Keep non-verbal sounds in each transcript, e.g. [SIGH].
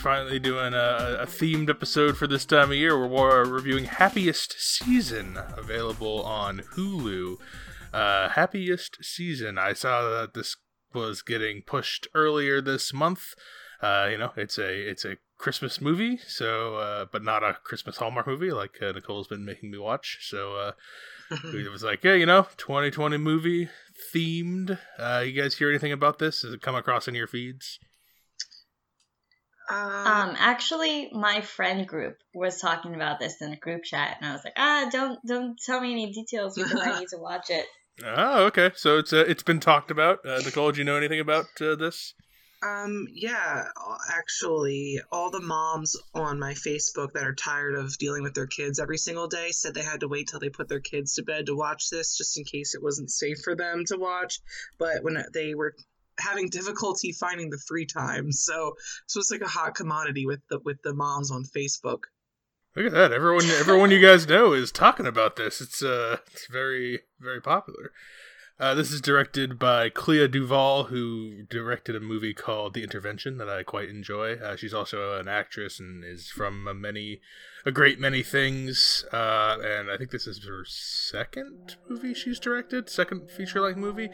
finally doing a, a themed episode for this time of year. We're reviewing Happiest Season, available on Hulu. Uh, happiest Season. I saw that this was getting pushed earlier this month. Uh, you know, it's a it's a Christmas movie, so uh, but not a Christmas Hallmark movie like uh, Nicole's been making me watch. So uh, [LAUGHS] it was like, yeah, you know, 2020 movie themed. Uh, you guys hear anything about this? Has it come across in your feeds? Uh, um, actually, my friend group was talking about this in a group chat, and I was like, ah, don't don't tell me any details because I [LAUGHS] need to watch it. Oh, okay. So it's uh, it's been talked about. Uh, Nicole, do you know anything about uh, this? Um, yeah, actually, all the moms on my Facebook that are tired of dealing with their kids every single day said they had to wait till they put their kids to bed to watch this, just in case it wasn't safe for them to watch. But when they were having difficulty finding the free time, so this was like a hot commodity with the with the moms on Facebook. Look at that! Everyone, everyone you guys know is talking about this. It's uh, it's very, very popular. Uh, this is directed by Clea Duvall, who directed a movie called The Intervention that I quite enjoy. Uh, she's also an actress and is from many a great many things. Uh, and I think this is her second movie she's directed, second feature length movie.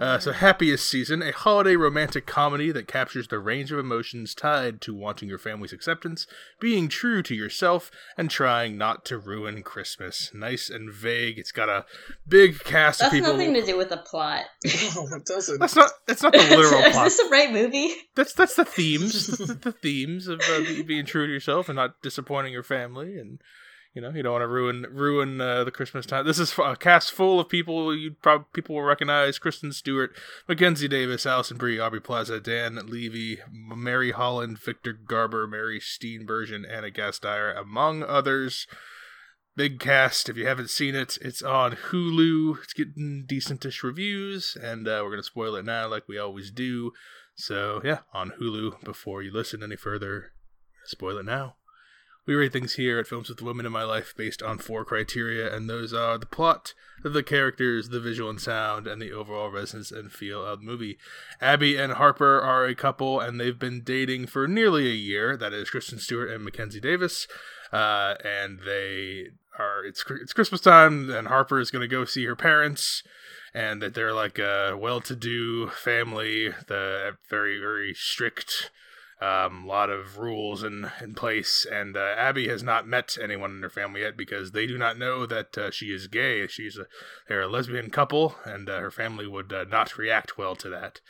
Uh, so, Happiest Season, a holiday romantic comedy that captures the range of emotions tied to wanting your family's acceptance, being true to yourself, and trying not to ruin Christmas. Nice and vague. It's got a big cast That's of people. nothing to do with the plot. [LAUGHS] oh, it doesn't. That's not. That's not the [LAUGHS] literal plot. Is this the right movie? That's that's the themes. the, [LAUGHS] the themes of uh, being true to yourself and not disappointing your family family, and you know you don't want to ruin ruin uh, the Christmas time. This is a cast full of people you probably people will recognize: Kristen Stewart, Mackenzie Davis, Alison Brie, Aubrey Plaza, Dan Levy, Mary Holland, Victor Garber, Mary Steenburgen, Anna Gasteyer, among others. Big cast. If you haven't seen it, it's on Hulu. It's getting decentish reviews, and uh, we're gonna spoil it now, like we always do. So yeah, on Hulu. Before you listen any further, spoil it now. We rate things here at Films with Women in My Life based on four criteria, and those are the plot, the characters, the visual and sound, and the overall resonance and feel of the movie. Abby and Harper are a couple, and they've been dating for nearly a year. That is Kristen Stewart and Mackenzie Davis, uh, and they are. It's it's Christmas time, and Harper is going to go see her parents. And that they're like a well-to-do family, the very very strict um, a lot of rules in, in place, and uh, Abby has not met anyone in her family yet because they do not know that uh, she is gay. She's a they're a lesbian couple, and uh, her family would uh, not react well to that.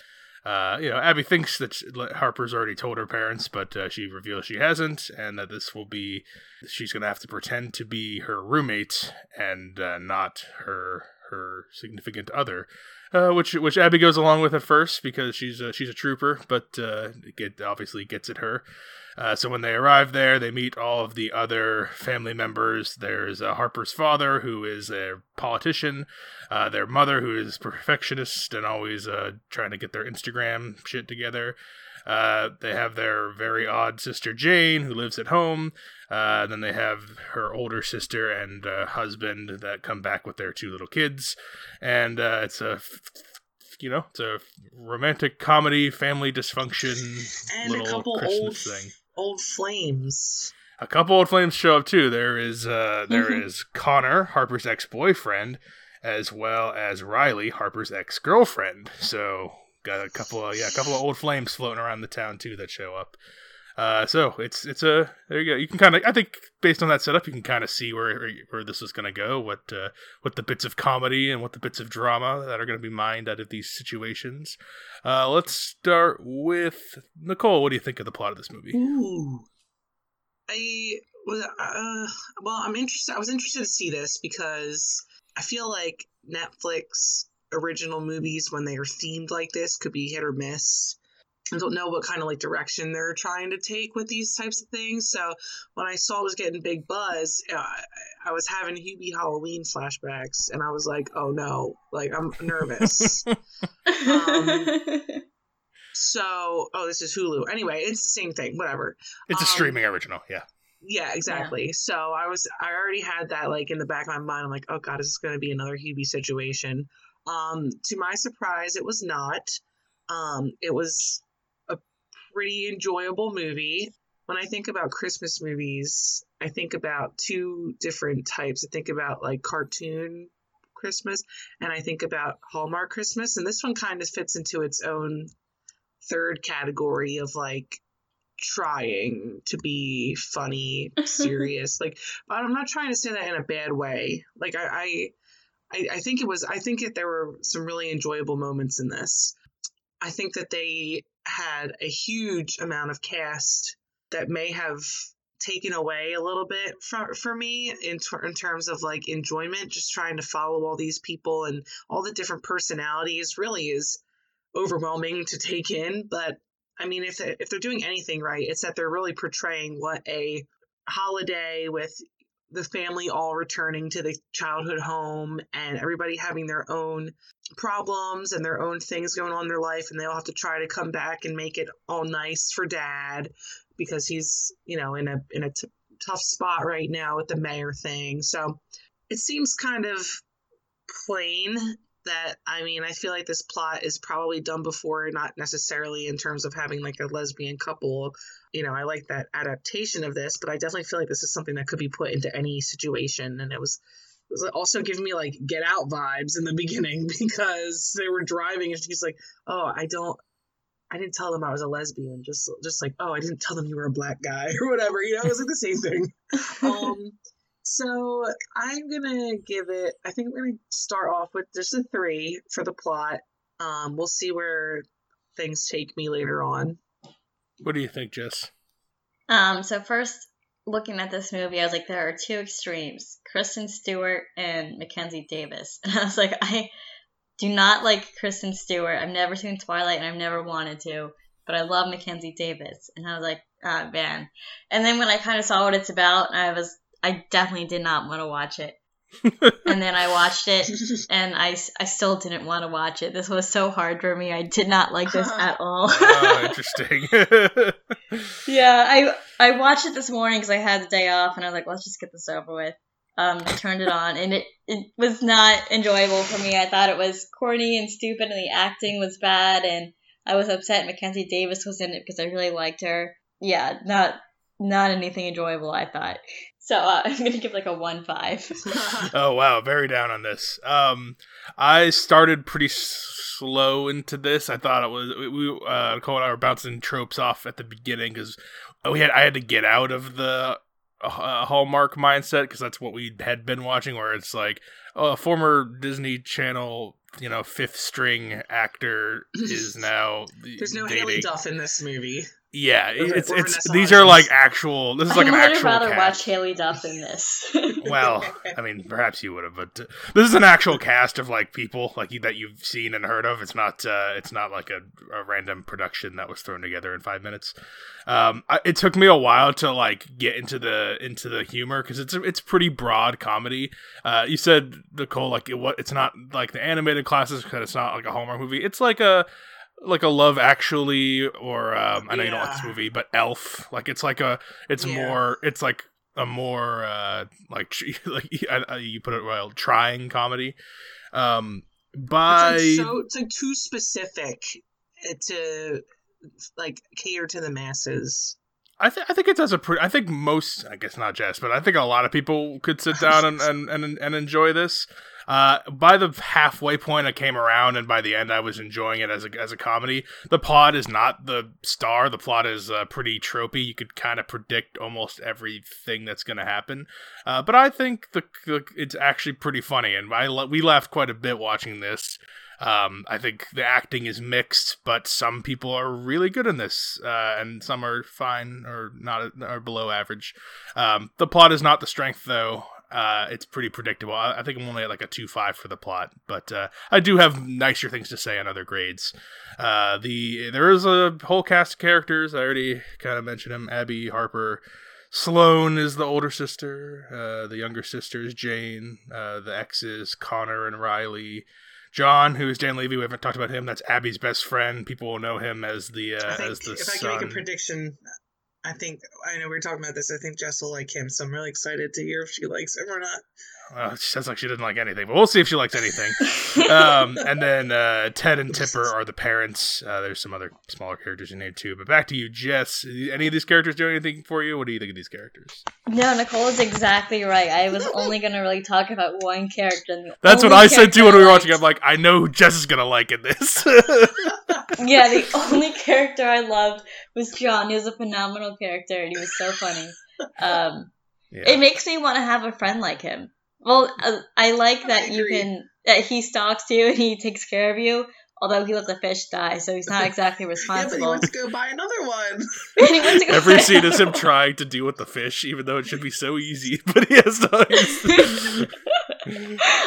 Uh, you know, Abby thinks that Harper's already told her parents, but uh, she reveals she hasn't, and that this will be she's going to have to pretend to be her roommate and not her her significant other, uh, which which Abby goes along with at first because she's a, she's a trooper, but uh, it obviously gets at her. Uh, so when they arrive there, they meet all of the other family members. There's uh, Harper's father, who is a politician. Uh, their mother, who is perfectionist and always uh, trying to get their Instagram shit together. Uh, they have their very odd sister Jane, who lives at home. Uh, then they have her older sister and uh, husband that come back with their two little kids, and uh, it's a you know it's a romantic comedy, family dysfunction, and little a couple Christmas old thing. old flames. A couple old flames show up too. There is uh, there is Connor, Harper's ex boyfriend, as well as Riley, Harper's ex girlfriend. So got a couple of yeah, a couple of old flames floating around the town too that show up. Uh, so it's it's a there you go. You can kind of I think based on that setup, you can kind of see where where this is going to go. What uh, what the bits of comedy and what the bits of drama that are going to be mined out of these situations. Uh, let's start with Nicole. What do you think of the plot of this movie? Ooh, I was uh, well. I'm interested. I was interested to see this because I feel like Netflix original movies when they are themed like this could be hit or miss. I don't know what kind of like direction they're trying to take with these types of things. So when I saw it was getting big buzz, uh, I was having Hubie Halloween flashbacks, and I was like, "Oh no!" Like I'm nervous. [LAUGHS] um, [LAUGHS] so, oh, this is Hulu. Anyway, it's the same thing. Whatever. It's a Um, streaming original. Yeah. Yeah, exactly. So I was I already had that like in the back of my mind. I'm like, oh god, is this going to be another Hubie situation? Um, to my surprise, it was not. Um, it was a pretty enjoyable movie. When I think about Christmas movies, I think about two different types. I think about like cartoon Christmas and I think about Hallmark Christmas. And this one kind of fits into its own third category of like trying to be funny, [LAUGHS] serious. like, but I'm not trying to say that in a bad way. Like, I, I, I think it was. I think that there were some really enjoyable moments in this. I think that they had a huge amount of cast that may have taken away a little bit for, for me in, ter- in terms of like enjoyment just trying to follow all these people and all the different personalities really is overwhelming to take in but i mean if, if they're doing anything right it's that they're really portraying what a holiday with the family all returning to the childhood home and everybody having their own problems and their own things going on in their life and they all have to try to come back and make it all nice for dad because he's you know in a in a t- tough spot right now with the mayor thing. So it seems kind of plain that I mean, I feel like this plot is probably done before, not necessarily in terms of having like a lesbian couple. You know, I like that adaptation of this, but I definitely feel like this is something that could be put into any situation. And it was, it was also giving me like Get Out vibes in the [LAUGHS] beginning because they were driving and she's like, "Oh, I don't." I didn't tell them I was a lesbian. Just, just like, oh, I didn't tell them you were a black guy [LAUGHS] or whatever. You know, it was like the same thing. [LAUGHS] um, so I'm gonna give it. I think we're gonna start off with just a three for the plot. Um, we'll see where things take me later on. What do you think, Jess? Um, so first, looking at this movie, I was like, there are two extremes: Kristen Stewart and Mackenzie Davis. [LAUGHS] And I was like, I do not like Kristen Stewart. I've never seen Twilight, and I've never wanted to, but I love Mackenzie Davis. And I was like, ah, man. And then when I kind of saw what it's about, I was I definitely did not want to watch it. [LAUGHS] and then I watched it, [LAUGHS] and I, I still didn't want to watch it. This was so hard for me. I did not like this [LAUGHS] at all. oh, interesting. yeah, I I watched it this morning because I had the day off, and I was like, let's just get this over with. Um, I turned it on, and it, it was not enjoyable for me. I thought it was corny and stupid, and the acting was bad, and I was upset Mackenzie Davis was in it because I really liked her. Yeah, not not anything enjoyable. I thought. So uh, [LAUGHS] I'm gonna give like a one five. [LAUGHS] [LAUGHS] oh wow, very down on this. Um, I started pretty slow into this. I thought it was we uh, Nicole and I were bouncing tropes off at the beginning because we had I had to get out of the uh, Hallmark mindset because that's what we had been watching, where it's like oh, a former Disney Channel you know fifth string actor is now there's no dating. Haylie Duff in this movie yeah, it's it's these are like actual. This is like I an actual. I would rather cast. watch Haylie Duff than this. [LAUGHS] well, I mean, perhaps you would have, but uh, this is an actual cast of like people like you, that you've seen and heard of. It's not uh, it's not like a, a random production that was thrown together in five minutes. Um, I, it took me a while to like get into the into the humor because it's it's pretty broad comedy. Uh, you said Nicole like it, what it's not like the animated classes because it's not like a Hallmark movie. It's like a like a Love Actually or um, I know yeah. you don't like this movie, but Elf. Like it's like a it's yeah. more it's like a more uh like [LAUGHS] like you put it well trying comedy. Um, by it's like so it's like too specific to like cater to the masses. I, th- I think it does a pretty. I think most, I guess not just, but I think a lot of people could sit down and, [LAUGHS] and, and, and enjoy this. Uh, by the halfway point, I came around, and by the end, I was enjoying it as a as a comedy. The plot is not the star. The plot is uh, pretty tropey. You could kind of predict almost everything that's going to happen. Uh, but I think the, the, it's actually pretty funny, and I we laughed quite a bit watching this. Um, I think the acting is mixed, but some people are really good in this, uh, and some are fine or not or below average. Um, the plot is not the strength, though. Uh, it's pretty predictable. I, I, think I'm only at like a two five for the plot, but uh, I do have nicer things to say on other grades. Uh, the there is a whole cast of characters. I already kind of mentioned them. Abby Harper. Sloane is the older sister. Uh, the younger sister is Jane. Uh, the exes Connor and Riley. John, who is Dan Levy, we haven't talked about him. That's Abby's best friend. People will know him as the uh, think, as the if son. I can make a prediction, I think I know we are talking about this. I think Jess will like him, so I'm really excited to hear if she likes him or not. Uh, she sounds like she didn't like anything, but we'll see if she likes anything. um, [LAUGHS] and then uh, Ted and Tipper are the parents. Uh, there's some other smaller characters in there too. But back to you, Jess. Any of these characters doing anything for you? What do you think of these characters? No, Nicole is exactly right. I was [LAUGHS] only gonna really talk about one character. That's what I said too when we were watching. I'm like, I know who Jess is gonna like in this. [LAUGHS] yeah, the only character I loved was John. He was a phenomenal character, and he was so funny. Um, yeah. It makes me want to have a friend like him. Well, uh, I like that you can that he stalks you and he takes care of you. Although he lets the fish die, so he's not [LAUGHS] exactly Yeah, but he responsible. wants to go buy another one. [LAUGHS] [LAUGHS] He went to go Every buy scene is him another trying to deal with the fish, even though it should be so easy. But he has to.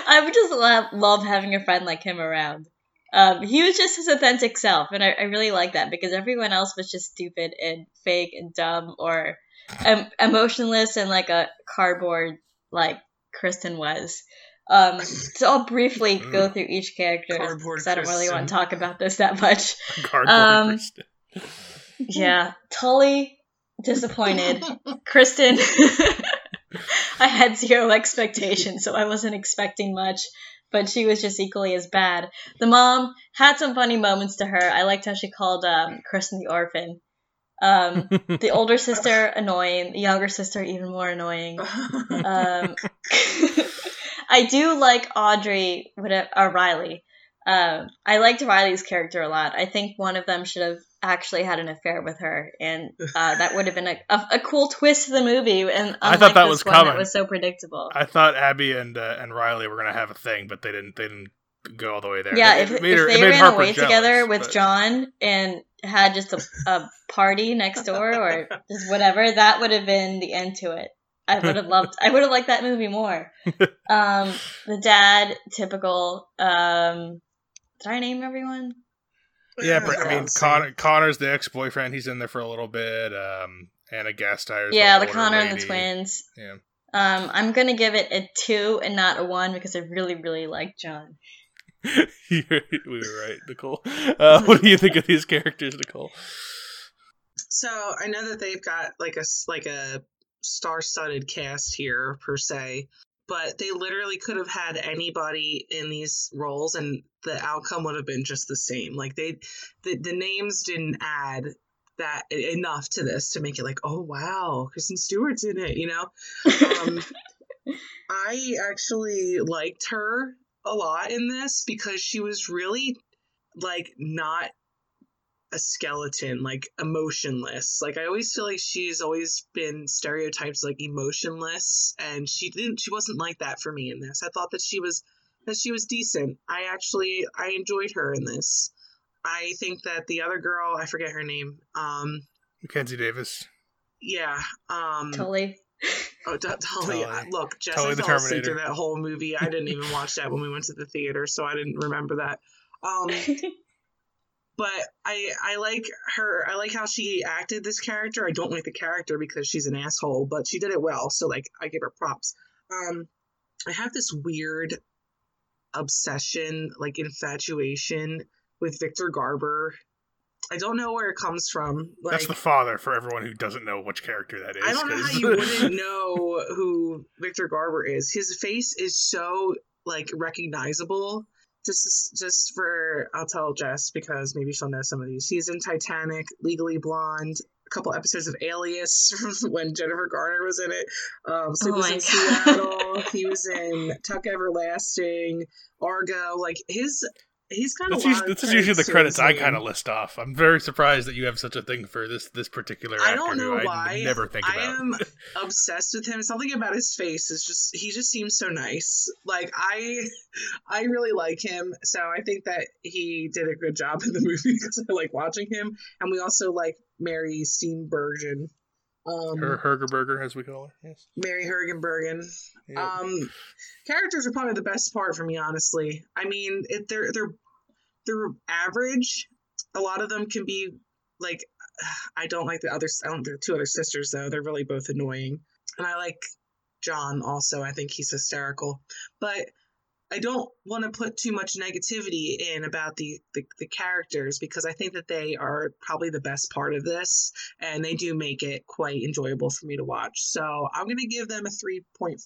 I would just love, love having a friend like him around. Um, he was just his authentic self, and I, I really like that because everyone else was just stupid and fake and dumb or em- emotionless and like a cardboard like Kristen was. Um, so I'll briefly go through each character because I don't really want to talk about this that much. [LAUGHS] Um, Yeah, Tully disappointed. Kristen, [LAUGHS] I had zero expectations, so I wasn't expecting much, but she was just equally as bad. The mom had some funny moments to her. I liked how she called um, Kristen the orphan. Um, [LAUGHS] the older sister annoying, the younger sister even more annoying. Um, [LAUGHS] I do like Audrey, or Riley. Um, I liked Riley's character a lot. I think one of them should have actually had an affair with her, and uh, that would have been a, a, a cool twist to the movie. And I thought that was coming. That was so predictable. I thought Abby and uh, and Riley were gonna have a thing, but they didn't. They didn't go all the way there. yeah, It- if, it made if her- it they made ran Harper away jealous, together with but- John and had just a, a party next door or [LAUGHS] just whatever, that would have been the end to it. I would have loved. I would have liked that movie more. [LAUGHS] Um, the dad, typical. Um, did I name everyone? Yeah, but, I mean, Let's. Connor, Connor's the ex boyfriend. He's in there for a little bit. Um, Anna Gasteyer. yeah, the older Connor and the twins. Yeah. Um, I'm gonna give it a two and not a one because I really, really like John. [LAUGHS] we were right, Nicole. Uh, [LAUGHS] what do you think of these characters, Nicole? So I know that they've got like a s- like a star-studded cast here per se, but they literally could have had anybody in these roles, and the outcome would have been just the same. Like they, the the names didn't add that enough to this to make it like, oh wow, Kristen Stewart's in it, you know. [LAUGHS] Um, I actually liked her a lot in this because she was really like not a skeleton, like emotionless. Like I always feel like she's always been stereotypes like emotionless, and she didn't. She wasn't like that for me in this. I thought that she was that she was decent. I actually I enjoyed her in this. I think that the other girl, I forget her name. Um, Mackenzie Davis. yeah. Um, Tully. Oh, t- Tully. Tully. uh, Look, Jess, Tully I the fell asleep Terminator. through that whole movie. I didn't even watch that when we went to the theater, so I didn't remember that. Um, [LAUGHS] but I I like her. I like how she acted this character. I don't like the character because she's an asshole, but she did it well. So like, I give her props. Um, I have this weird obsession, like infatuation with Victor Garber. I don't know where it comes from. Like, That's the father for everyone who doesn't know which character that is. I don't know 'cause- how you [LAUGHS] wouldn't know who Victor Garber is. His face is so like recognizable. Just just for I'll tell Jess because maybe she'll know some of these. He's in Titanic, Legally Blonde, a couple episodes of Alias [LAUGHS] when Jennifer Garner was in it. Um, so Oh he was my in [LAUGHS] God. Seattle. he was in Tuck Everlasting, Argo. Like his he's kind of That's usually, that's usually the credits I kind of list off. I'm very surprised that you have such a thing for this this particular actor I don't know why. I never think I about. am [LAUGHS] obsessed with him. Something about his face is just he just seems so nice. Like I [LAUGHS] I really like him. So I think that he did a good job in the [LAUGHS] movie because I like watching him. And we also like Mary Steenburgen. Um Her Hergerberger, as we call her. Yes. Mary Hergenbergen. Yeah. Um, characters are probably the best part for me, honestly. I mean, it, they're they're they're average. A lot of them can be like, I don't like the other. I don't the two other sisters though. They're really both annoying, and I like John also. I think he's hysterical, but I don't want to put too much negativity in about the, the, the characters because I think that they are probably the best part of this and they do make it quite enjoyable for me to watch. So I'm going to give them a 3.5.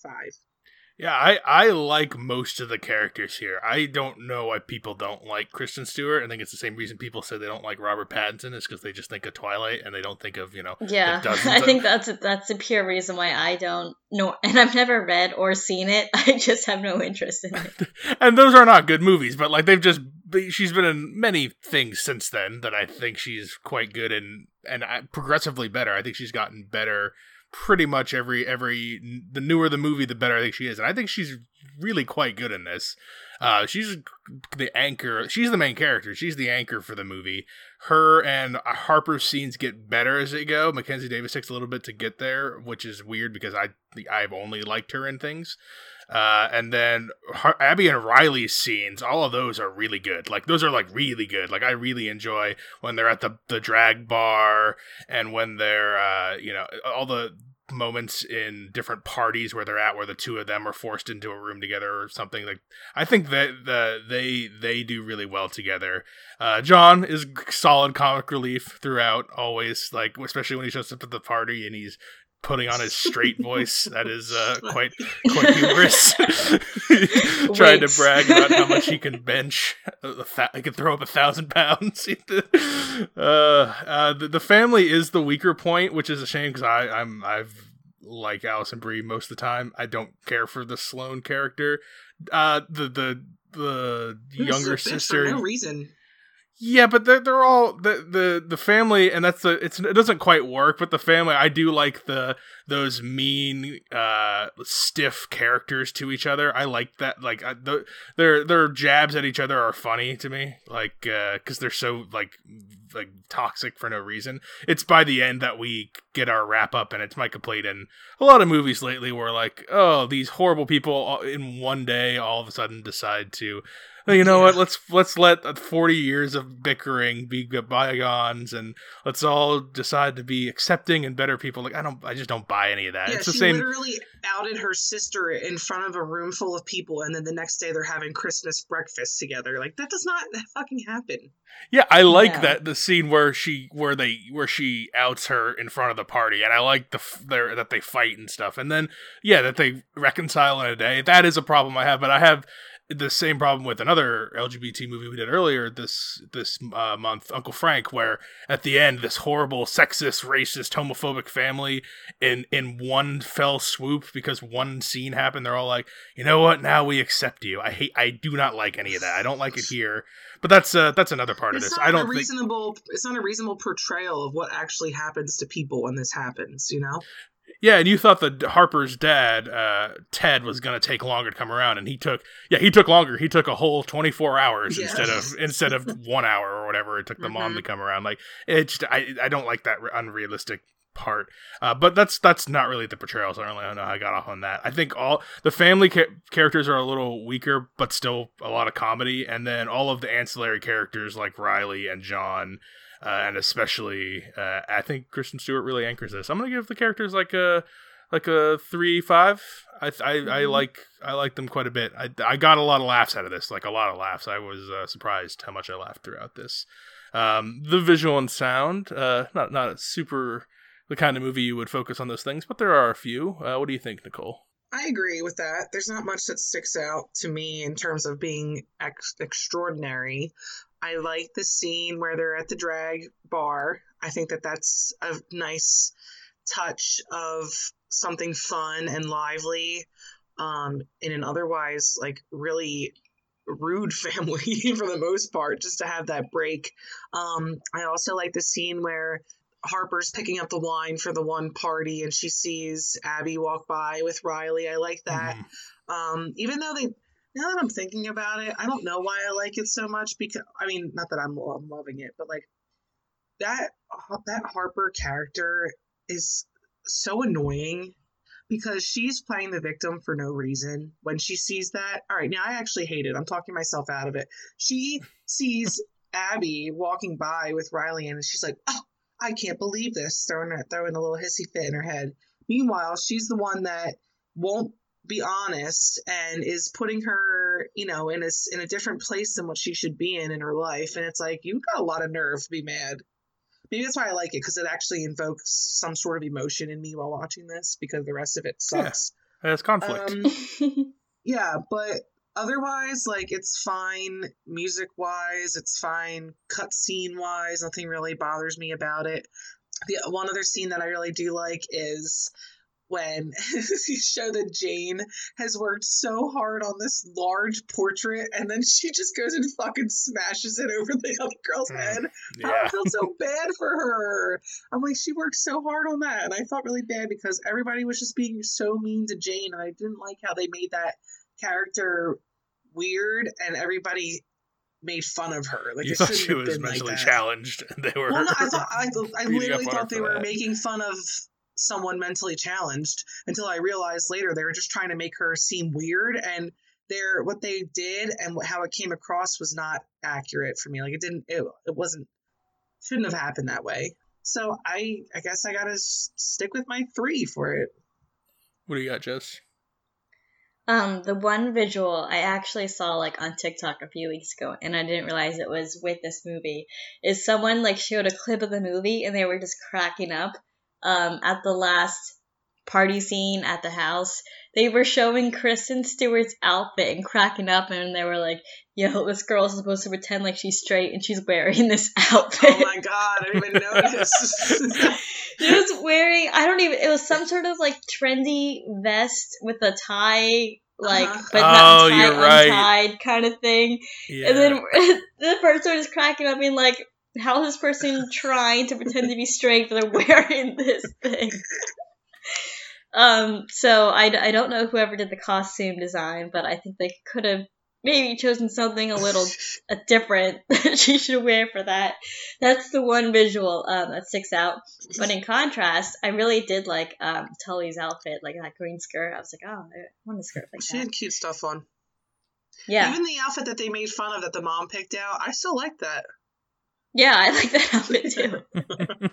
Yeah, I, I like most of the characters here. I don't know why people don't like Kristen Stewart. I think it's the same reason people say they don't like Robert Pattinson is because they just think of Twilight and they don't think of you know. Yeah, [LAUGHS] I think of... that's a, that's a pure reason why I don't know, and I've never read or seen it. [LAUGHS] I just have no interest in it. [LAUGHS] and those are not good movies, but like they've just she's been in many things since then that I think she's quite good in and uh, progressively better. I think she's gotten better pretty much every every the newer the movie the better I think she is and I think she's really quite good in this. Uh, she's the anchor. She's the main character. She's the anchor for the movie. Her and Harper's scenes get better as they go. Mackenzie Davis takes a little bit to get there, which is weird because I I've only liked her in things. Uh, and then Abby and Riley's scenes, all of those are really good. Like those are like really good. Like I really enjoy when they're at the the drag bar and when they're uh, you know all the moments in different parties where they're at where the two of them are forced into a room together or something like i think that the they they do really well together uh, john is solid comic relief throughout always like especially when he shows up at the party and he's putting on his straight voice. That is uh, [LAUGHS] quite quite humorous. [LAUGHS] Trying to brag about how much he can [LAUGHS] bench. He can throw up a thousand pounds. uh, uh, the, the family is the weaker point, which is a shame because I I'm I've like Alison Brie most of the time. I don't care for the Sloane character. Uh, the the the younger sister. No reason. Yeah, but they're, they're all the, the the family, and that's the it's it doesn't quite work. But the family, I do like the those mean, uh, stiff characters to each other. I like that. Like I, the, their their jabs at each other are funny to me. Like because uh, they're so like like toxic for no reason. It's by the end that we get our wrap up, and it's my complaint in a lot of movies lately, were like oh these horrible people in one day all of a sudden decide to you know yeah. what? Let's let's let forty years of bickering be bygones, and let's all decide to be accepting and better people. Like I don't, I just don't buy any of that. Yeah, it's the she same. Literally outed her sister in front of a room full of people, and then the next day they're having Christmas breakfast together. Like that does not [LAUGHS] fucking happen. Yeah, I like yeah. that the scene where she where they where she outs her in front of the party, and I like the their, that they fight and stuff, and then yeah, that they reconcile in a day. That is a problem I have, but I have the same problem with another LGBT movie we did earlier this this uh, month, Uncle Frank, where at the end this horrible sexist, racist, homophobic family in in one fell swoop because one scene happened, they're all like, you know what? Now we accept you. I hate. I do not like any of that. I don't like it here. But that's uh, that's another part it's of this. I don't reasonable. Think... It's not a reasonable portrayal of what actually happens to people when this happens. You know. Yeah, and you thought that Harper's dad, uh, Ted, was going to take longer to come around, and he took yeah he took longer. He took a whole twenty four hours yes. instead of instead of [LAUGHS] one hour or whatever it took the mm-hmm. mom to come around. Like it's I I don't like that unrealistic part. Uh, but that's that's not really the portrayal. So I don't really know how I got off on that. I think all the family ca- characters are a little weaker, but still a lot of comedy, and then all of the ancillary characters like Riley and John uh, and especially uh, I think Kristen Stewart really anchors this. I'm gonna give the characters like a like a three five. I I, mm-hmm. I like I like them quite a bit. I I got a lot of laughs out of this, like a lot of laughs. I was uh, surprised how much I laughed throughout this. Um, the visual and sound, uh, not not super the kind of movie you would focus on those things, but there are a few. Uh, what do you think, Nicole? I agree with that. There's not much that sticks out to me in terms of being ex- extraordinary. I like the scene where they're at the drag bar. I think that that's a nice touch of something fun and lively um, in an otherwise like really rude [LAUGHS] family for the most part just to have that break um, i also like the scene where harper's picking up the wine for the one party and she sees abby walk by with riley i like that mm-hmm. um, even though they now that I'm thinking about it, I don't know why I like it so much because I mean, not that I'm, I'm loving it, but like that uh, that Harper character is so annoying because she's playing the victim for no reason. When she sees that, all right, now I actually hate it. I'm talking myself out of it. She [LAUGHS] sees Abby walking by with Riley, and she's like, "Oh, I can't believe this," throwing throwing a little hissy fit in her head. Meanwhile, she's the one that won't be honest and is putting her, you know, in a in a different place than what she should be in in her life. And it's like you've got a lot of nerve to be mad. Maybe that's why I like it because it actually invokes some sort of emotion in me while watching this because the rest of it sucks. Yeah, there's conflict. Um, [LAUGHS] yeah, but otherwise, like it's fine music wise, it's fine cutscene wise. Nothing really bothers me about it. The one other scene that I really do like is when [LAUGHS] you show that Jane has worked so hard on this large portrait and then she just goes and fucking smashes it over the other girl's Mm, head. yeah. I felt so [LAUGHS] bad for her. I'm like, she worked so hard on that. And I felt really bad because everybody was just being so mean to Jane. And I didn't like how they made that character weird and everybody made fun of her. Like you it thought shouldn't she have was been like mentally that. challenged. [LAUGHS] They were. Well, no, I thought I, I literally up on her thought they were that. making fun of someone mentally challenged until I realized later they were just trying to make her seem weird and their what they did and how it came across was not accurate for me. Like it didn't it, it wasn't shouldn't have happened that way. So I I guess I got to s- stick with my 3 for it. What do you got, Jess? Um, the one visual I actually saw like on TikTok a few weeks ago, and I didn't realize it was with this movie. Is someone like showed a clip of the movie, and they were just cracking up. Um, at the last party scene at the house, they were showing Kristen Stewart's outfit and cracking up, and they were like, "Yo, this girl is supposed to pretend like she's straight, and she's wearing this [LAUGHS] outfit." Oh my god, I didn't even notice. [LAUGHS] She was wearing I don't even it was some sort of like trendy vest with a tie like Uh-huh. but not Oh, tie you're right. untied kind of thing. Yeah. And then [LAUGHS] the person was cracking up being like how is this person trying to pretend to be straight but they're [LAUGHS] wearing this thing? Um, so I, I don't know whoever did the costume design, but I think they could have maybe chosen something a little uh, different [LAUGHS] that she should wear for that. That's the one visual um, that sticks out. But in contrast, I really did like um, Tully's outfit, like that green skirt. I was like, oh, I want a skirt like she that. She had cute stuff on. Yeah, Even the outfit that they made fun of that the mom picked out, I still like that. Yeah, I like that [LAUGHS] outfit too. [LAUGHS]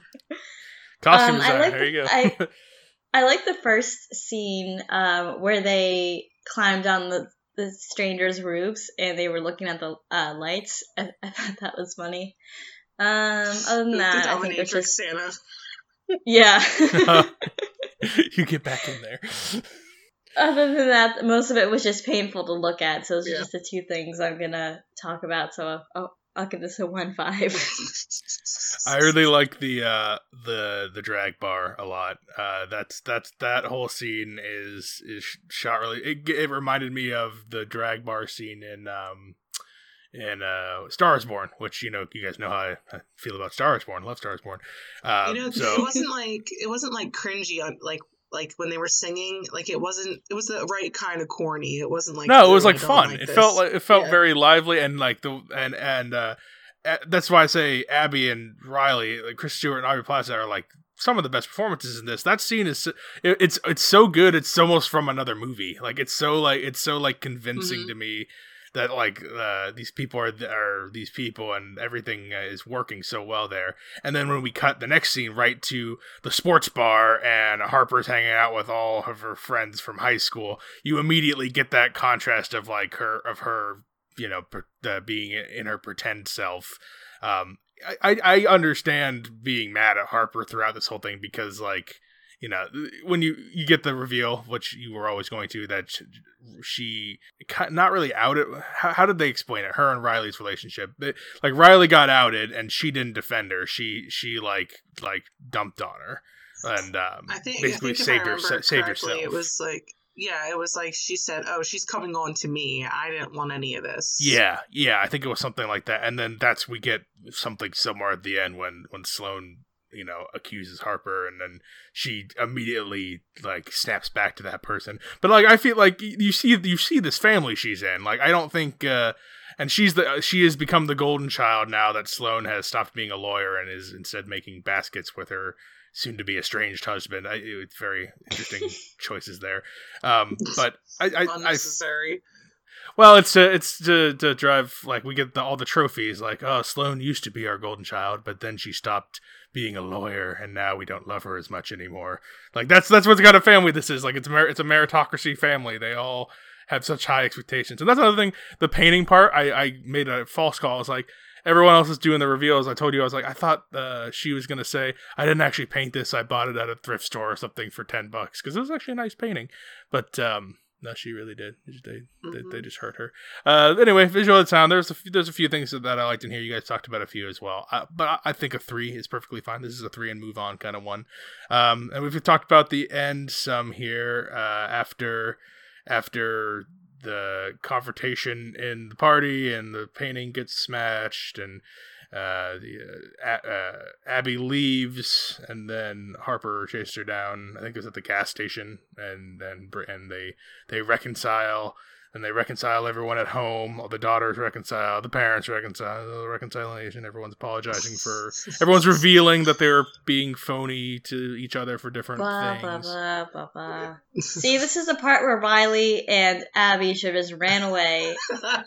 Costume Um, I design. like there you go. I- [LAUGHS] I like the first scene um, where they climbed on the, the strangers' roofs and they were looking at the uh, lights. I, I thought that was funny. Um, other than The that, I think it's just Santa. yeah. you get back in there. other than that, most of it was just painful to look at. So those are Yeah. just the two things I'm gonna talk about. So I'll, I'll, I'll give this a one five. I really like the uh the the drag bar a lot. Uh that's that's that whole scene is is shot really it, it reminded me of the drag bar scene in um in uh Star is Born, which you know you guys know how I, I feel about Star is Born. Love Star is Born. Um, you know, [LAUGHS] so... it wasn't like it wasn't like cringy on like like when they were singing. Like it wasn't. It was the right kind of corny. It wasn't like no, it was "Oh, like fun. like it this." felt like it felt Yeah. very lively and like the and and uh that's why I say Abby and Riley, like Chris Stewart and Aubrey Plaza are like some of the best performances in this. That scene is it, it's it's so good. It's almost from another movie. Like it's so like it's so like convincing Mhm. to me that like uh, these people are are these people and everything uh, is working so well there. And then when we cut the next scene right to the sports bar and Harper's hanging out with all of her friends from high school, you immediately get that contrast of like her of her you know per, uh, being in her pretend self. Um, I, I I understand being mad at Harper throughout this whole thing because like you know when you you get the reveal which you were always going to that she not really outed how, how did they explain it her and riley's relationship like riley got outed and she didn't defend her she she like like dumped on her and um I think basically I think saved her saved herself It was like yeah, it was like she said, "Oh, she's coming on to me. I didn't want any of this." Yeah, yeah, I think it was something like that. And then that's we get something somewhere at the end when when Sloane, you know, accuses Harper, and then she immediately like snaps back to that person. But like, I feel like you see you see this family she's in. Like, I don't think. uh and she's the she has become the golden child now that Sloane has stopped being a lawyer and is instead making baskets with her soon to be estranged husband. I, it's very interesting [LAUGHS] choices there. Um, but I, I, I unnecessary. well, it's to it's to, to drive like we get the, all the trophies. Like, oh, Sloane used to be our golden child, but then she stopped being a lawyer, and now we don't love her as much anymore. Like that's that's what kind of family this is. Like it's mer- it's a meritocracy family. They all have such high expectations, and that's another thing. The painting part, I I made a false call. it's like. Everyone else is doing the reveals. I told you I was like I thought uh, she was gonna say I didn't actually paint this. I bought it at a thrift store or something for ten bucks because it was actually a nice painting. But um, no, she really did. They mm-hmm. they, they, just hurt her. Uh, anyway, visual sound. There's a few, there's a few things that I liked in here. You guys talked about a few as well, uh, but I, I, think a three is perfectly fine. This is a three and move on kind of one. Um, and we've talked about the end some here uh, after after the confrontation in the party and the painting gets smashed and uh, the, uh, uh, Abby leaves, and then Harper chases her down. I think it was at the gas station, and then and they they reconcile and they reconcile everyone at home. All the daughters reconcile, the parents reconcile, the reconciliation. Everyone's apologizing for. [LAUGHS] Everyone's revealing that they're being phony to each other for different blah, things. Blah, blah, blah, [LAUGHS] See, this is the part where Riley and Abby should have just ran away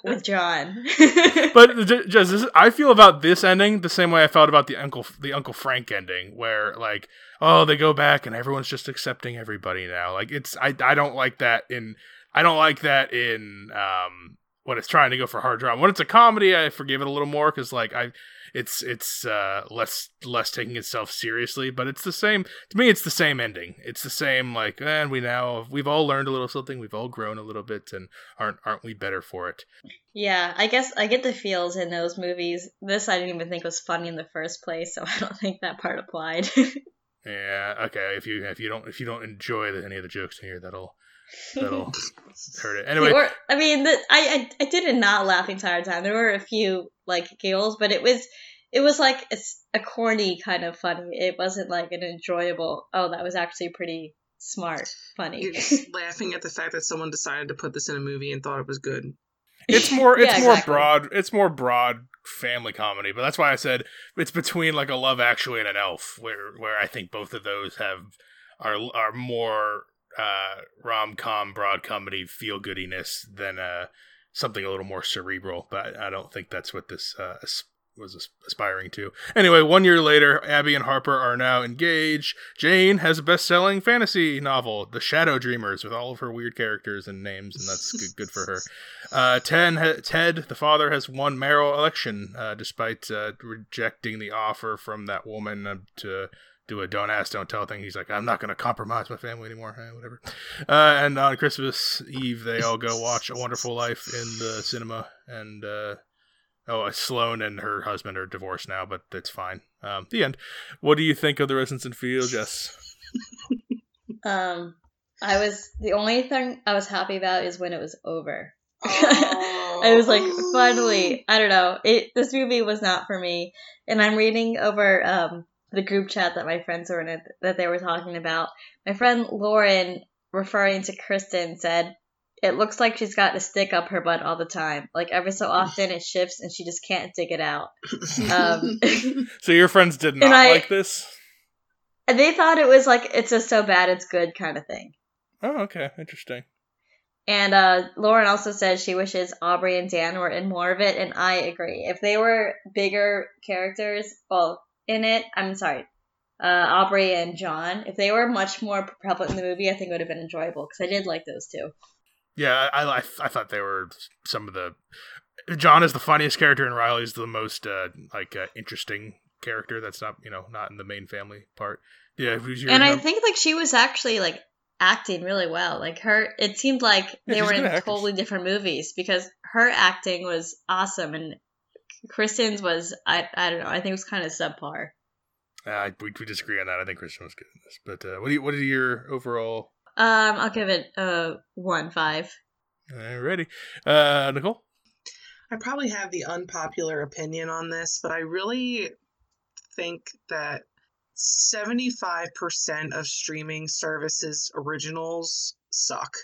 with John. [LAUGHS] but just this, I feel about this ending the same way I felt about the Uncle the Uncle Frank ending, where like oh they go back and everyone's just accepting everybody now. Like it's I I don't like that in I don't like that in um, when it's trying to go for hard drama. When it's a comedy, I forgive it a little more because like I, it's it's uh, less less taking itself seriously. But it's the same to me. It's the same ending. It's the same like and we now we've all learned a little something. We've all grown a little bit, and aren't aren't we better for it? Yeah, I guess I get the feels in those movies. This I didn't even think was funny in the first place, so [LAUGHS] I don't think that part applied. [LAUGHS] yeah. Okay. If you if you don't if you don't enjoy the, any of the jokes in here, that'll that'll [LAUGHS] hurt it. Anyway, or, I mean, the, I, I I did not laugh the entire time. There were a few like giggles, but it was it was like a, a corny kind of funny. It wasn't like an enjoyable. Oh, that was actually pretty smart, funny. You're [LAUGHS] just laughing at the fact that someone decided to put this in a movie and thought it was good. It's [LAUGHS] more it's yeah, more exactly. broad it's more broad family comedy, but that's why I said it's between like a Love Actually and an Elf, where where I think both of those have are are more uh, rom com, broad comedy, feel goodiness than uh, something a little more cerebral. But I don't think that's what this uh, was aspiring to. Anyway, one year later, Abby and Harper are now engaged. Jane has a best selling fantasy novel, The Shadow Dreamers, with all of her weird characters and names, and that's good, good for her. [LAUGHS] Uh, Ted, Ted, the father, has won mayoral election uh, despite uh, rejecting the offer from that woman uh, to do a don't ask, don't tell thing. He's like, I'm not going to compromise my family anymore. Eh, whatever. Uh, and on Christmas Eve, they all go watch A Wonderful Life in the cinema. And uh, oh, Sloane and her husband are divorced now, but it's fine. Um, the end. What do you think of the Resonance and Feel, Jess? [LAUGHS] um, I was the only thing I was happy about is when it was over. [LAUGHS] I was like, finally, I don't know. It this movie was not for me, and I'm reading over um the group chat that my friends were in it, that they were talking about. My friend Lauren, referring to Kristen, said, "It looks like she's got a stick up her butt all the time. Like every so often it shifts and she just can't dig it out." [LAUGHS] Um, [LAUGHS] so your friends did not I, like this. They thought it was like it's just so bad it's good kind of thing. Oh, okay, interesting. And uh, Lauren also says she wishes Aubrey and Dan were in more of it, and I agree. If they were bigger characters, well, in it. I'm sorry, uh, Aubrey and John. If they were much more prevalent in the movie, I think it would have been enjoyable because I did like those two. Yeah, I, I, I thought they were some of the. John is the funniest character, and Riley's the most uh, like uh, interesting character. That's not you know not in the main family part. Yeah, who's your and I think like she was actually like acting really well. Like her, it seemed like yeah, they were in totally different movies because her acting was awesome, and Kristen's was I I don't know. I think it was kind of subpar. Uh, we, we disagree on that. I think Kristen was good in this. But uh, what do you what are your overall? Um, I'll give it a one five. Alrighty, uh, Nicole. I probably have the unpopular opinion on this, but I really think that 75% of streaming services originals suck.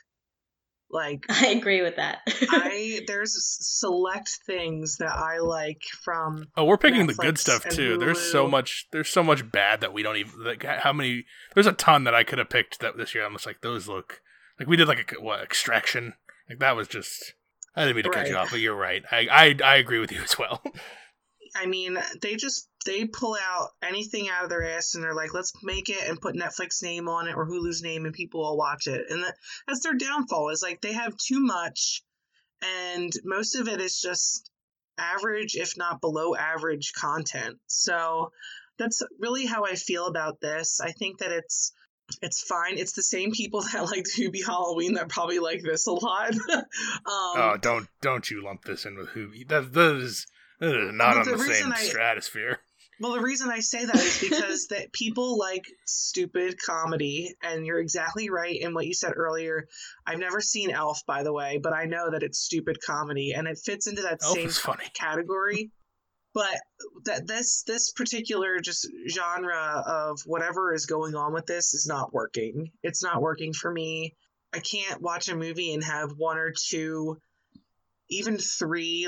Like [LAUGHS] I agree with that. [LAUGHS] I there's select things that I like from. Oh, we're picking Netflix the good stuff too. There's so much. There's so much bad that we don't even. Like, how many? There's a ton that I could have picked that this year. I'm just like those look like we did like a what extraction. Like that was just. I didn't mean to right. cut you off, but you're right. I, I I agree with you as well. [LAUGHS] I mean, they just they pull out anything out of their ass and they're like, let's make it and put Netflix name on it or Hulu's name and people will watch it. And that, that's their downfall is like they have too much and most of it is just average, if not below average content. So that's really how I feel about this. I think that it's it's fine. It's the same people [LAUGHS] that like Hubie Halloween that probably like this a lot. [LAUGHS] um, oh, don't don't you lump this in with Hubie? That that is, that is not on the, the same I, stratosphere. Well, the reason I say that is because that people like stupid comedy, and you're exactly right in what you said earlier. I've never seen Elf, by the way, but I know that it's stupid comedy, and it fits into that Elf same funny. category. But that this this particular just genre of whatever is going on with this is not working. It's not working for me. I can't watch a movie and have one or two, even three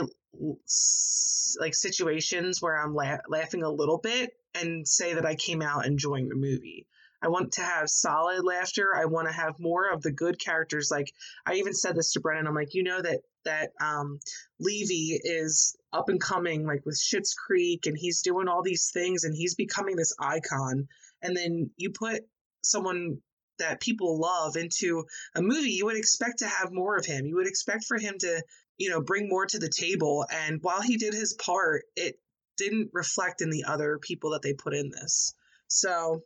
like situations where I'm la- laughing a little bit and say that I came out enjoying the movie. I want to have solid laughter. I want to have more of the good characters. Like I even said this to Brennan. I'm like, you know that that um, Levy is up and coming, like with Schitt's Creek, and he's doing all these things, and he's becoming this icon. And then you put someone that people love into a movie, you would expect to have more of him. You would expect for him to you know, bring more to the table. And while he did his part, it didn't reflect in the other people that they put in this. So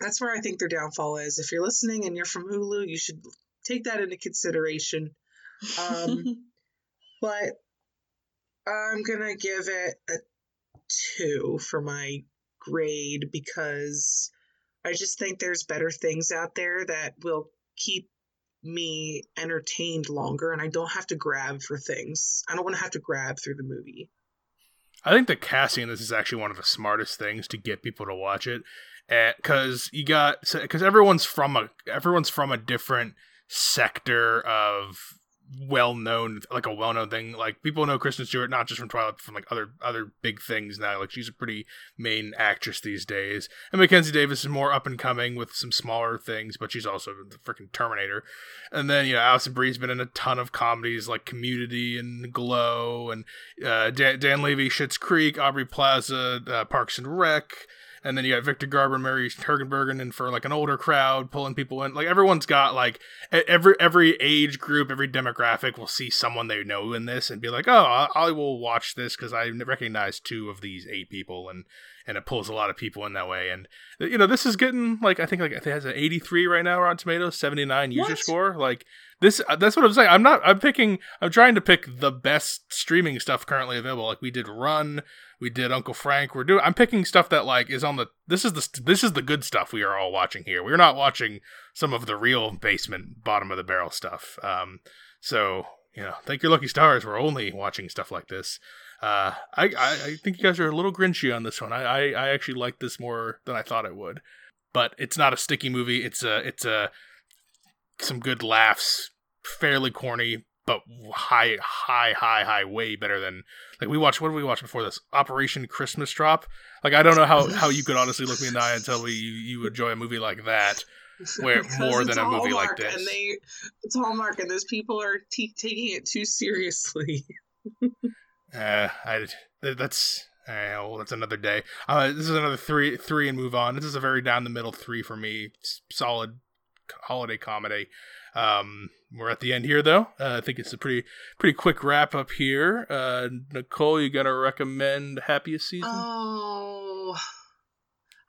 that's where I think their downfall is. If you're listening and you're from Hulu, you should take that into consideration. Um, [LAUGHS] but I'm going to give it a two for my grade because I just think there's better things out there that will keep me entertained longer and I don't have to grab for things. I don't want to have to grab through the movie. I think the casting in this is actually one of the smartest things to get people to watch it, eh, because you got because everyone's from a everyone's from a different sector of well known like a well known thing. Like people know Kristen Stewart not just from Twilight, from like other other big things now. Like she's a pretty main actress these days. And Mackenzie Davis is more up and coming with some smaller things, but she's also the freaking Terminator. And then you know Alison Brie's been in a ton of comedies like Community and Glow, and uh, Dan, Dan Levy, Schitt's Creek, Aubrey Plaza, uh, Parks and Rec and then you got Victor Garber, Mary Steenburgen, and for like an older crowd, pulling people in. Like everyone's got like every every age group, every demographic will see someone they know in this and be like, oh, I, will watch this because I recognize two of these eight people, and and it pulls a lot of people in that way. And you know, this is getting like I think like it has an 83 right now on Tomatoes, 79 user what? score. Like this, uh, that's what I'm saying. I'm not. I'm picking. I'm trying to pick the best streaming stuff currently available. Like we did Run we did Uncle Frank. We're doing. I'm picking stuff that like is on the. This is the this is the good stuff we are all watching here. We're not watching some of the real basement bottom of the barrel stuff. Um, so you know, thank your lucky stars. We're only watching stuff like this. Uh, I, I, I think you guys are a little grinchy on this one. I, I I actually like this more than I thought it would, but it's not a sticky movie. It's a it's a some good laughs, fairly corny, but high, high, high, high, way better than like we watched. What did we watch before this? Operation Christmas Drop. Like I don't know how how you could honestly look me in the eye and tell me you, you enjoy a movie like that, where [LAUGHS] more than a movie Hallmark, like this. And they, it's Hallmark, and those people are t- taking it too seriously. uh, [LAUGHS] I that's. Uh, well, that's another day. Uh, this is another three, three, and move on. This is a very down the middle three for me. Solid holiday comedy. Um, we're at the end here, though. Uh, I think it's a pretty pretty quick wrap up here. Uh, Nicole, you gonna recommend Happiest Season? Oh,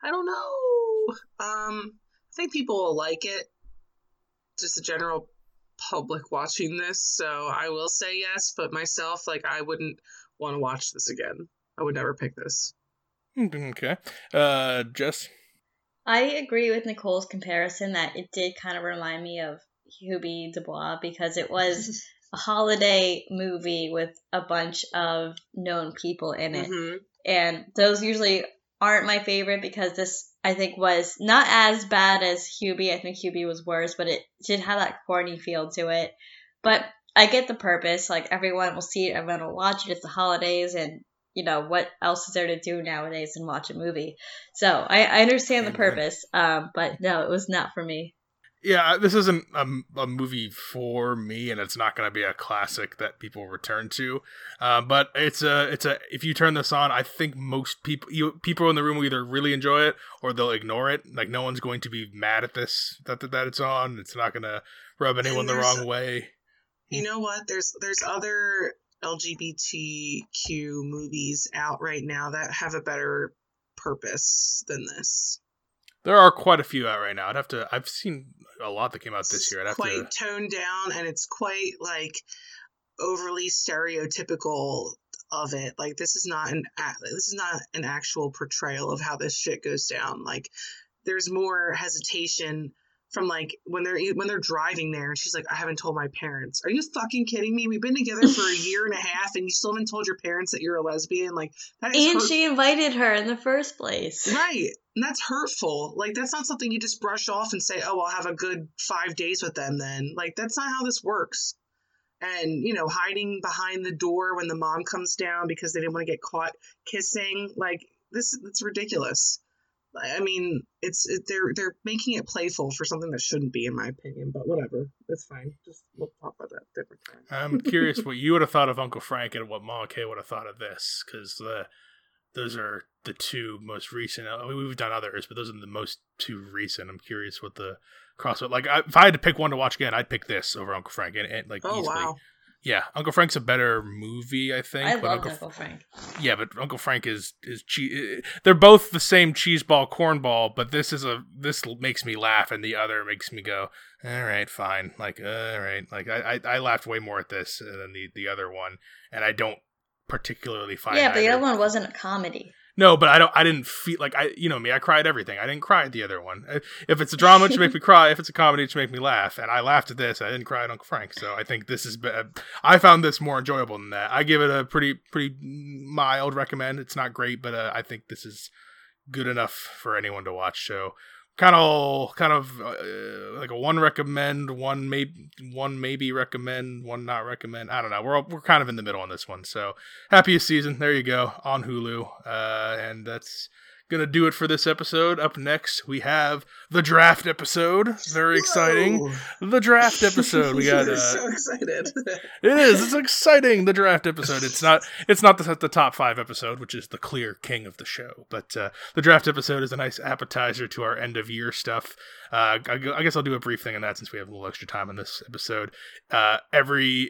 I don't know. Um, I think people will like it. Just the general public watching this, so I will say yes. But myself, like, I wouldn't want to watch this again. I would never pick this. Mm, okay, uh, Jess. I agree with Nicole's comparison that it did kind of remind me of Hubie Dubois because it was [LAUGHS] a holiday movie with a bunch of known people in it. Mm-hmm. And those usually aren't my favorite because this I think was not as bad as Hubie. I think Hubie was worse, but it did have that corny feel to it. But I get the purpose. Like everyone will see it, everyone will watch it. It's the holidays, and you know what else is there to do nowadays than watch a movie? So I, I understand the purpose. Um, but no, it was not for me. Yeah, this isn't a, a movie for me, and it's not going to be a classic that people return to. Uh, but it's a it's a if you turn this on, I think most people you people in the room will either really enjoy it or they'll ignore it. Like no one's going to be mad at this that that, that it's on. It's not going to rub anyone the wrong way. You know what? There's there's other LGBTQ movies out right now that have a better purpose than this. There are quite a few out right now. I'd have to. I've seen a lot that came out this year. I'd have quite to. toned down, and it's quite like overly stereotypical of it. Like this is not an this is not an actual portrayal of how this shit goes down. Like there's more hesitation from like when they're when they're driving there and she's like i haven't told my parents. Are you fucking kidding me? We've been together for a year and a half and you still haven't told your parents that you're a lesbian? Like that is and hurt- she invited her in the first place. Right. And that's hurtful. Like that's not something you just brush off and say oh i'll have a good five days with them then. Like that's not how this works. And you know hiding behind the door when the mom comes down because they didn't want to get caught kissing like this it's ridiculous I mean, it's it, they're they're making it playful for something that shouldn't be, in my opinion. But whatever, it's fine. Just we'll talk about that different time. I'm curious what you would have thought of Uncle Frank and what Mama K would have thought of this, because the those are the two most recent. I mean, we've done others, but those are the most two recent. I'm curious what the crossover. Like, I, if I had to pick one to watch again, I'd pick this over Uncle Frank, and, and like oh, easily. Wow. Yeah, Uncle Frank's a better movie, I think. I love Uncle, Uncle Frank. Yeah, but Uncle Frank is is cheese. They're both the same cheeseball cornball, but this is a this makes me laugh, and the other makes me go, all right, fine. Like, all right, like I I, I laughed way more at this uh, than the the other one, and I don't particularly find. Yeah, but the other one wasn't a comedy. No, but I don't. I didn't feel like I. You know me. I cried everything. I didn't cry at the other one. If it's a drama, it should make me cry. If it's a comedy, it should make me laugh. And I laughed at this. I didn't cry at Uncle Frank. So I think this is. I found this more enjoyable than that. I give it a pretty pretty mild recommend. It's not great, but uh, I think this is good enough for anyone to watch. So kind of kind of uh, like a one recommend, one maybe one maybe recommend, one not recommend. I don't know. We're we're kind of in the middle on this one. So happiest season. There you go on Hulu, uh, and that's gonna do it for this episode. Up next, we have the draft episode. Very exciting. Whoa. The draft episode. We got. [LAUGHS] Uh, so excited. [LAUGHS] it is. It's exciting. The draft episode. It's not. It's not the, the top five episode, which is the clear king of the show. But uh, the draft episode is a nice appetizer to our end of year stuff. Uh, I, I, guess I'll do a brief thing on that since we have a little extra time on this episode. Uh, every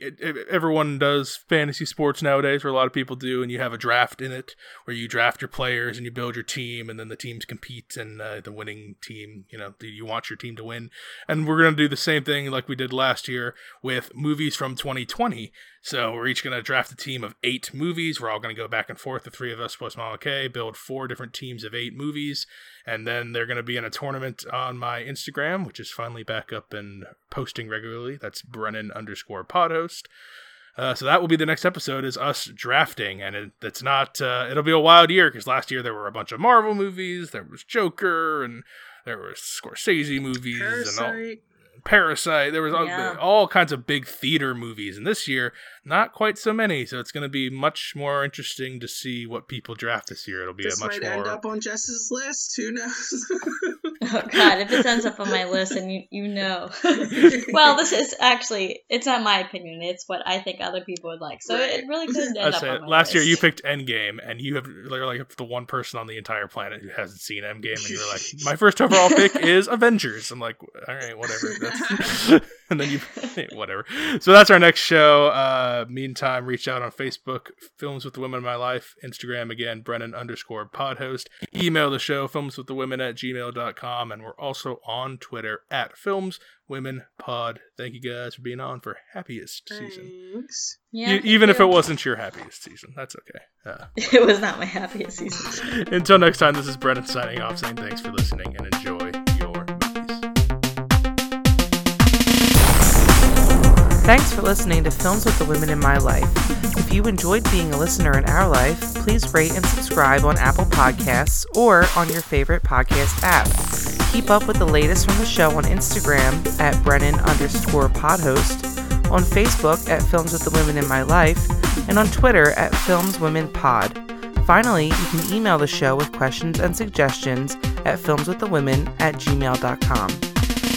everyone does fantasy sports nowadays, where a lot of people do, and you have a draft in it where you draft your players and you build your team, and then the teams compete, and uh, the winning team, you know, you want your team to win. And we're gonna do the same thing like we did last year with movies from 2020. So we're each going to draft a team of eight movies. We're all going to go back and forth, the three of us plus Mama K, build four different teams of eight movies. And then they're going to be in a tournament on my Instagram, which is finally back up and posting regularly. That's Brennan underscore podhost. Uh, so that will be the next episode is us drafting and it, it's not uh, it'll be a wild year because last year there were a bunch of marvel movies there was joker and there was scorsese movies Parasite. and all Parasite. There was all, yeah. all, kinds of big theater movies, and this year not quite so many. So it's going to be much more interesting to see what people draft this year. It'll be this a much might more. end up on Jess's list. Who knows? [LAUGHS] oh [LAUGHS] God! If it ends up on my list, and you you know, [LAUGHS] well, this is actually it's not my opinion. It's what I think other people would like. So right. it really could end up. On last list. year you picked Endgame, and you have you're like the one person on the entire planet who hasn't seen Endgame, and you're like, my first overall pick is Avengers. I'm like, all right, whatever. [LAUGHS] and then you [LAUGHS] whatever. So that's our next show. Uh, meantime, reach out on Facebook, Films with the Women in My Life, Instagram again, Brennan underscore podhost. Email the show, films with the women at gmail.com, and we're also on Twitter at Films Women Pod. Thank you guys for being on for happiest Thanks. season. Yeah, even if it wasn't your happiest season, that's okay. Uh, [LAUGHS] it was not my happiest season. Until next time, this is Brennan signing off, saying thanks for listening and enjoy. Thanks for listening to Films with the Women in My Life. If you enjoyed being a listener in our life, please rate and subscribe on Apple Podcasts or on your favorite podcast app. Keep up with the latest from the show on Instagram at Brennan underscore podhost, on Facebook at Films with the Women in My Life, and on Twitter at Films Women Pod. Finally, you can email the show with questions and suggestions at filmswiththewomen at gmail.com.